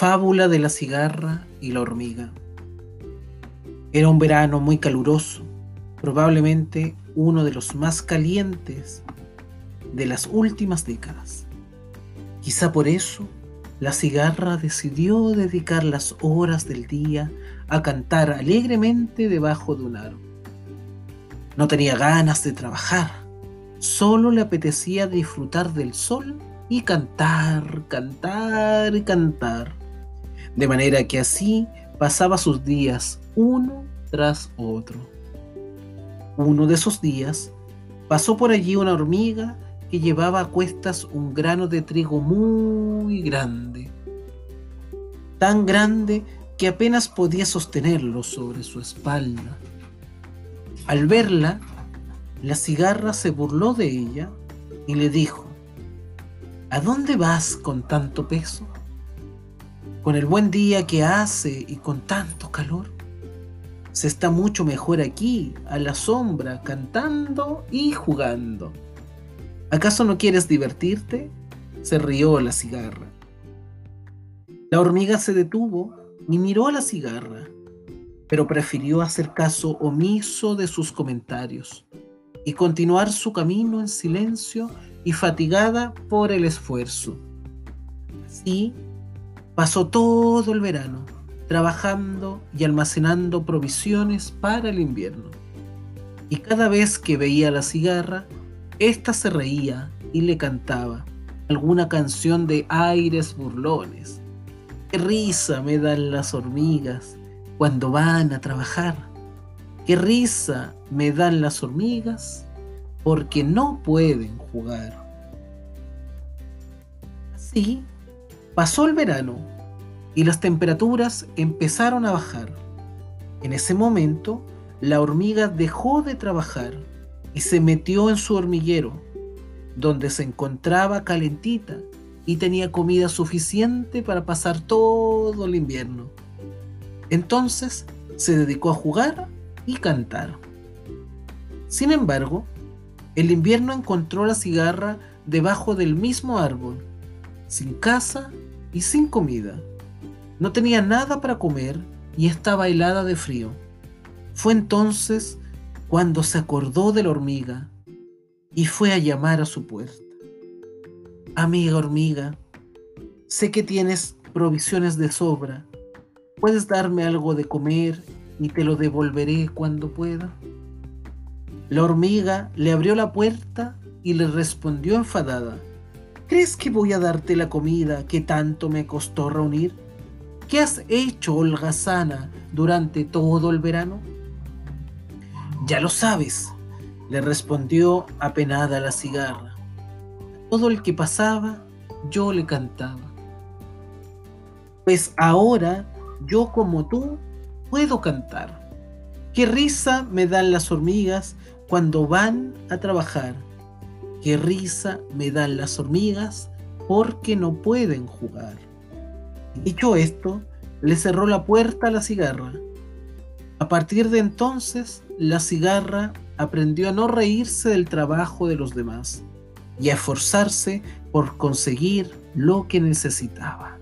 Fábula de la cigarra y la hormiga. Era un verano muy caluroso, probablemente uno de los más calientes de las últimas décadas. Quizá por eso la cigarra decidió dedicar las horas del día a cantar alegremente debajo de un aro. No tenía ganas de trabajar, solo le apetecía disfrutar del sol y cantar, cantar y cantar. De manera que así pasaba sus días uno tras otro. Uno de esos días pasó por allí una hormiga que llevaba a cuestas un grano de trigo muy grande, tan grande que apenas podía sostenerlo sobre su espalda. Al verla, la cigarra se burló de ella y le dijo, ¿A dónde vas con tanto peso? Con el buen día que hace y con tanto calor. Se está mucho mejor aquí, a la sombra, cantando y jugando. ¿Acaso no quieres divertirte? Se rió la cigarra. La hormiga se detuvo y miró a la cigarra, pero prefirió hacer caso omiso de sus comentarios y continuar su camino en silencio y fatigada por el esfuerzo. Así pasó todo el verano, trabajando y almacenando provisiones para el invierno. Y cada vez que veía la cigarra, ésta se reía y le cantaba alguna canción de aires burlones. Qué risa me dan las hormigas cuando van a trabajar. Qué risa me dan las hormigas porque no pueden jugar. Así pasó el verano y las temperaturas empezaron a bajar. En ese momento, la hormiga dejó de trabajar y se metió en su hormiguero, donde se encontraba calentita y tenía comida suficiente para pasar todo el invierno. Entonces se dedicó a jugar y cantar. Sin embargo, el invierno encontró la cigarra debajo del mismo árbol, sin casa y sin comida. No tenía nada para comer y estaba helada de frío. Fue entonces cuando se acordó de la hormiga y fue a llamar a su puerta. Amiga hormiga, sé que tienes provisiones de sobra. ¿Puedes darme algo de comer y te lo devolveré cuando pueda? La hormiga le abrió la puerta y le respondió enfadada. ¿Crees que voy a darte la comida que tanto me costó reunir? ¿Qué has hecho, holgazana, durante todo el verano? Ya lo sabes, le respondió apenada la cigarra. todo el que pasaba, yo le cantaba. Pues ahora, yo como tú, puedo cantar. Qué risa me dan las hormigas cuando van a trabajar. Qué risa me dan las hormigas porque no pueden jugar. Dicho esto, le cerró la puerta a la cigarra. A partir de entonces, la cigarra aprendió a no reírse del trabajo de los demás y a esforzarse por conseguir lo que necesitaba.